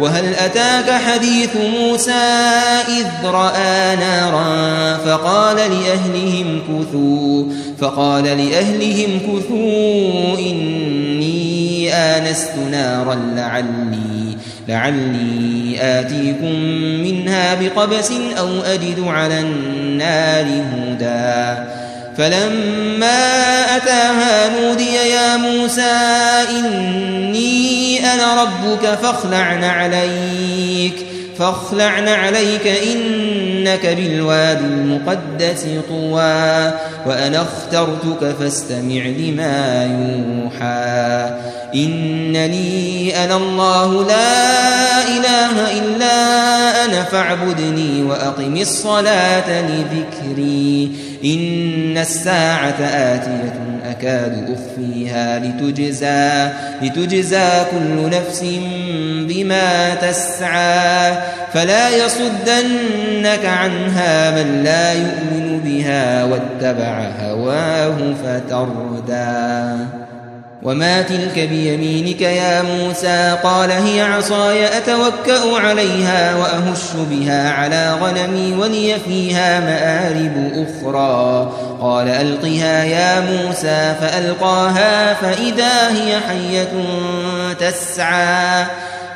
وهل أتاك حديث موسى إذ رأى نارا فقال لأهلهم كثوا فقال لأهلهم كثوا إني آنست نارا لعلي لعلي آتيكم منها بقبس أو أجد على النار هدى فلما أتاها نودي يا موسى إني أنا ربك فاخلع عليك فاخلع عليك إنك بالوادي المقدس طوى وأنا اخترتك فاستمع لما يوحى. إنني أنا الله لا إله إلا أنا فاعبدني وأقم الصلاة لذكري. إن الساعة آتية أكاد أخفيها لتجزى لتجزى كل نفس بما تسعى. فلا يصدنك عنها من لا يؤمن بها واتبع هواه فتردى. وما تلك بيمينك يا موسى قال هي عصاي أتوكأ عليها وأهش بها على غنمي ولي فيها مآرب أخرى قال ألقها يا موسى فألقاها فإذا هي حية تسعى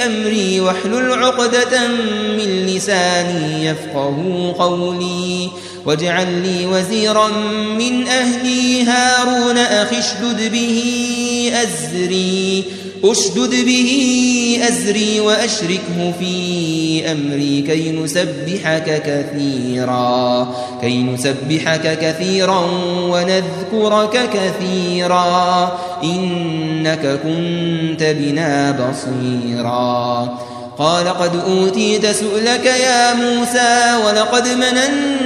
أمري واحلل عقدة من لساني يفقه قولي واجعل لي وزيرا من أهلي هارون أخي اشدد به أزري أشدد به أزري وأشركه في أمري كي نسبحك كثيرا كي نسبحك كثيرا ونذكرك كثيرا إنك كنت بنا بصيرا. قال قد أوتيت سؤلك يا موسى ولقد مننا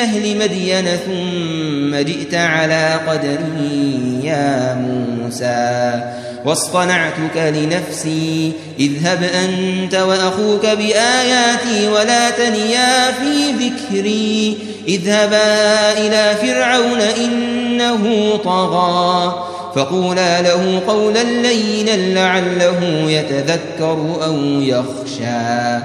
أهل مدين ثم جئت على قدري يا موسى واصطنعتك لنفسي اذهب أنت وأخوك بآياتي ولا تنيا في ذكري اذهبا إلى فرعون إنه طغى فقولا له قولا لينا لعله يتذكر أو يخشى.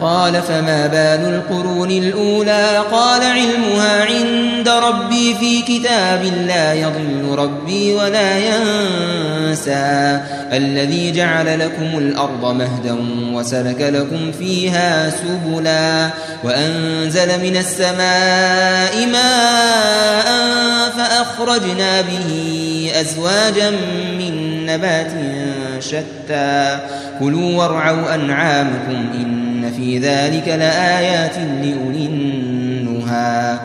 قال فما بال القرون الأولى قال علمها عند ربي في كتاب لا يضل ربي ولا ينسى الذي جعل لكم الأرض مهدا وسلك لكم فيها سبلا وأنزل من السماء ماء فأخرجنا به أزواجا من نبات شتى كلوا وارعوا أنعامكم إن في ذلك لآيات لأولي النهى.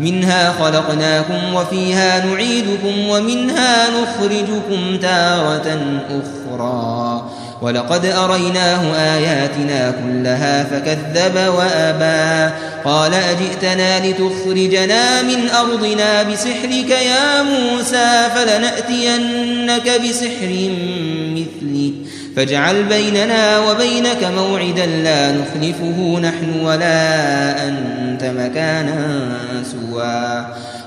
منها خلقناكم وفيها نعيدكم ومنها نخرجكم تارة أخرى. ولقد أريناه آياتنا كلها فكذب وأبى. قال أجئتنا لتخرجنا من أرضنا بسحرك يا موسى فلنأتينك بسحر مثلي. فاجعل بيننا وبينك موعدا لا نخلفه نحن ولا أنت مكانا سوى.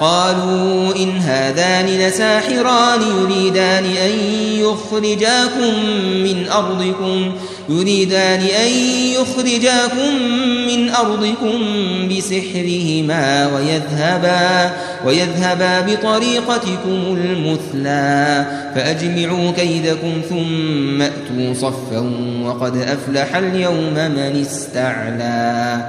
قالوا إن هذان لساحران يريدان أن يخرجاكم من أرضكم يريدان أن يخرجاكم من أرضكم بسحرهما ويذهبا ويذهبا بطريقتكم المثلى فأجمعوا كيدكم ثم أتوا صفا وقد أفلح اليوم من استعلى.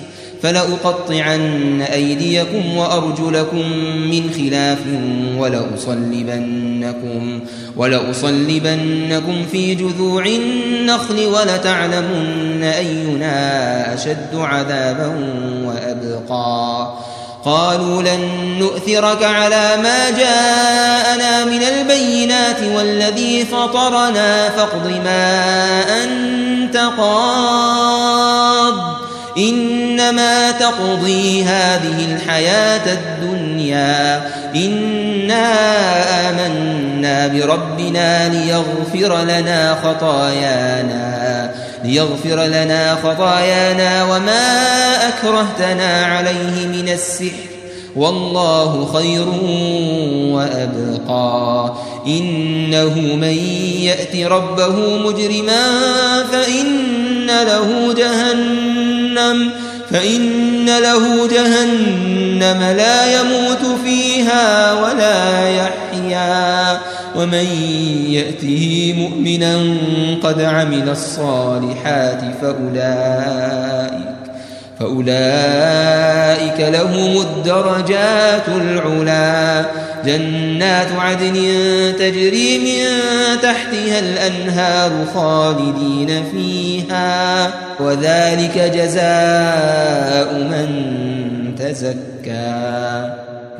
فلأقطعن أيديكم وأرجلكم من خلاف ولأصلبنكم, ولأصلبنكم في جذوع النخل ولتعلمن أينا أشد عذابا وأبقى. قالوا لن نؤثرك على ما جاءنا من البينات والذي فطرنا فاقض ما أنت قاض. إنما تقضي هذه الحياة الدنيا إنا آمنا بربنا ليغفر لنا خطايانا ليغفر لنا خطايانا وما أكرهتنا عليه من السحر والله خير وأبقى إنه من يأت ربه مجرما فإن له جهنم فإن له جهنم لا يموت فيها ولا يحيا. ومن يأته مؤمنا قد عمل الصالحات فأولئك فأولئك لهم الدرجات العلا. جنات عدن تجري من تحتها الأنهار خالدين فيها. وذلك جزاء من تزكى.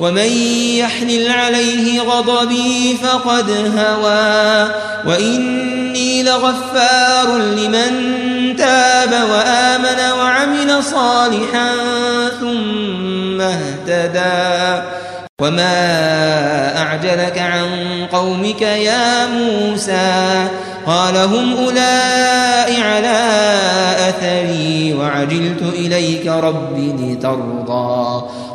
ومن يحلل عليه غضبي فقد هوى وإني لغفار لمن تاب وآمن وعمل صالحا ثم اهتدى وما أعجلك عن قومك يا موسى قال هم أولئك على أثري وعجلت إليك رب لترضى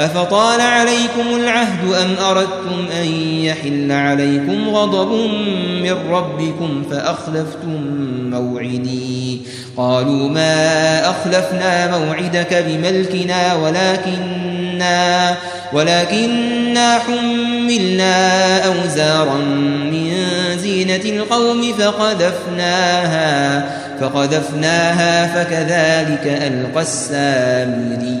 أفطال عليكم العهد أم أردتم أن يحل عليكم غضب من ربكم فأخلفتم موعدي؟ قالوا ما أخلفنا موعدك بملكنا ولكننا ولكننا حملنا أوزارا من زينة القوم فقذفناها فقذفناها فكذلك ألقى السامري.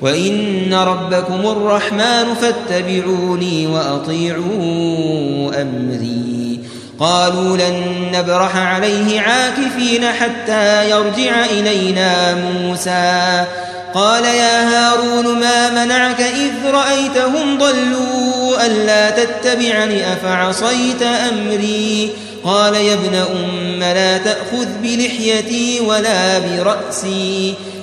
وإن ربكم الرحمن فاتبعوني وأطيعوا أمري. قالوا لن نبرح عليه عاكفين حتى يرجع إلينا موسى. قال يا هارون ما منعك إذ رأيتهم ضلوا ألا تتبعني أفعصيت أمري؟ قال يا ابن أم لا تأخذ بلحيتي ولا برأسي.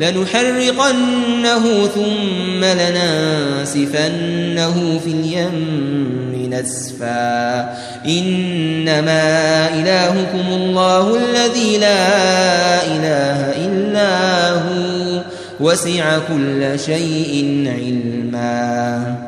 لنحرقنه ثم لننسفنه في اليم نسفا. إنما إلهكم الله الذي لا إله إلا هو. وسع كل شيء علما.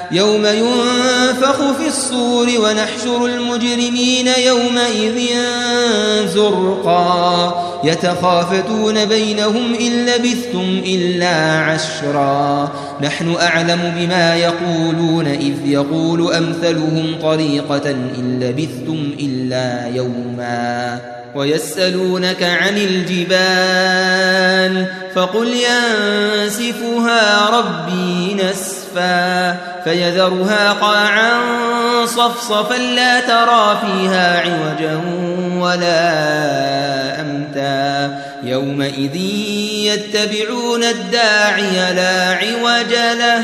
يوم ينفخ في الصور ونحشر المجرمين يومئذ زرقا. يتخافتون بينهم إن لبثتم إلا عشرا. نحن أعلم بما يقولون إذ يقول أمثلهم طريقة إن لبثتم إلا يوما. ويسألونك عن الجبال فقل ينسفها ربي نسفا. فيذرها قاعا صفصفا لا ترى فيها عوجا ولا أمتا يومئذ يتبعون الداعي لا عوج له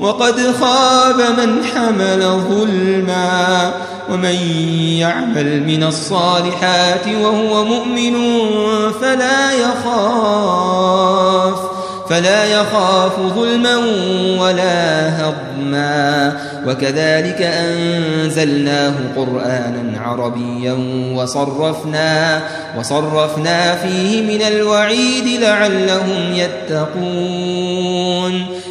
وقد خاب من حمل ظلما ومن يعمل من الصالحات وهو مؤمن فلا يخاف فلا يخاف ظلما ولا هضما. وكذلك أنزلناه قرآنا عربيا وصرفنا وصرفنا فيه من الوعيد لعلهم يتقون.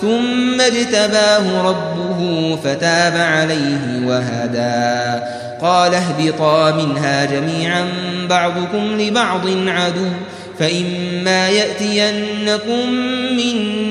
ثم اجتباه ربه فتاب عليه وهدى. قال اهبطا منها جميعا بعضكم لبعض عدو فإما يأتينكم مني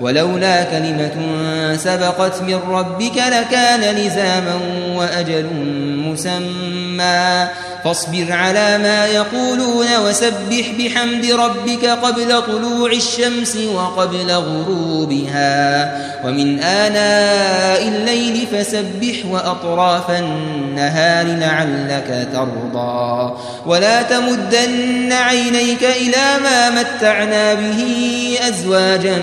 ولولا كلمة سبقت من ربك لكان لزاما وأجل مسمى. فاصبر على ما يقولون وسبح بحمد ربك قبل طلوع الشمس وقبل غروبها. ومن آناء الليل فسبح وأطراف النهار لعلك ترضى. ولا تمدن عينيك إلى ما متعنا به أزواجا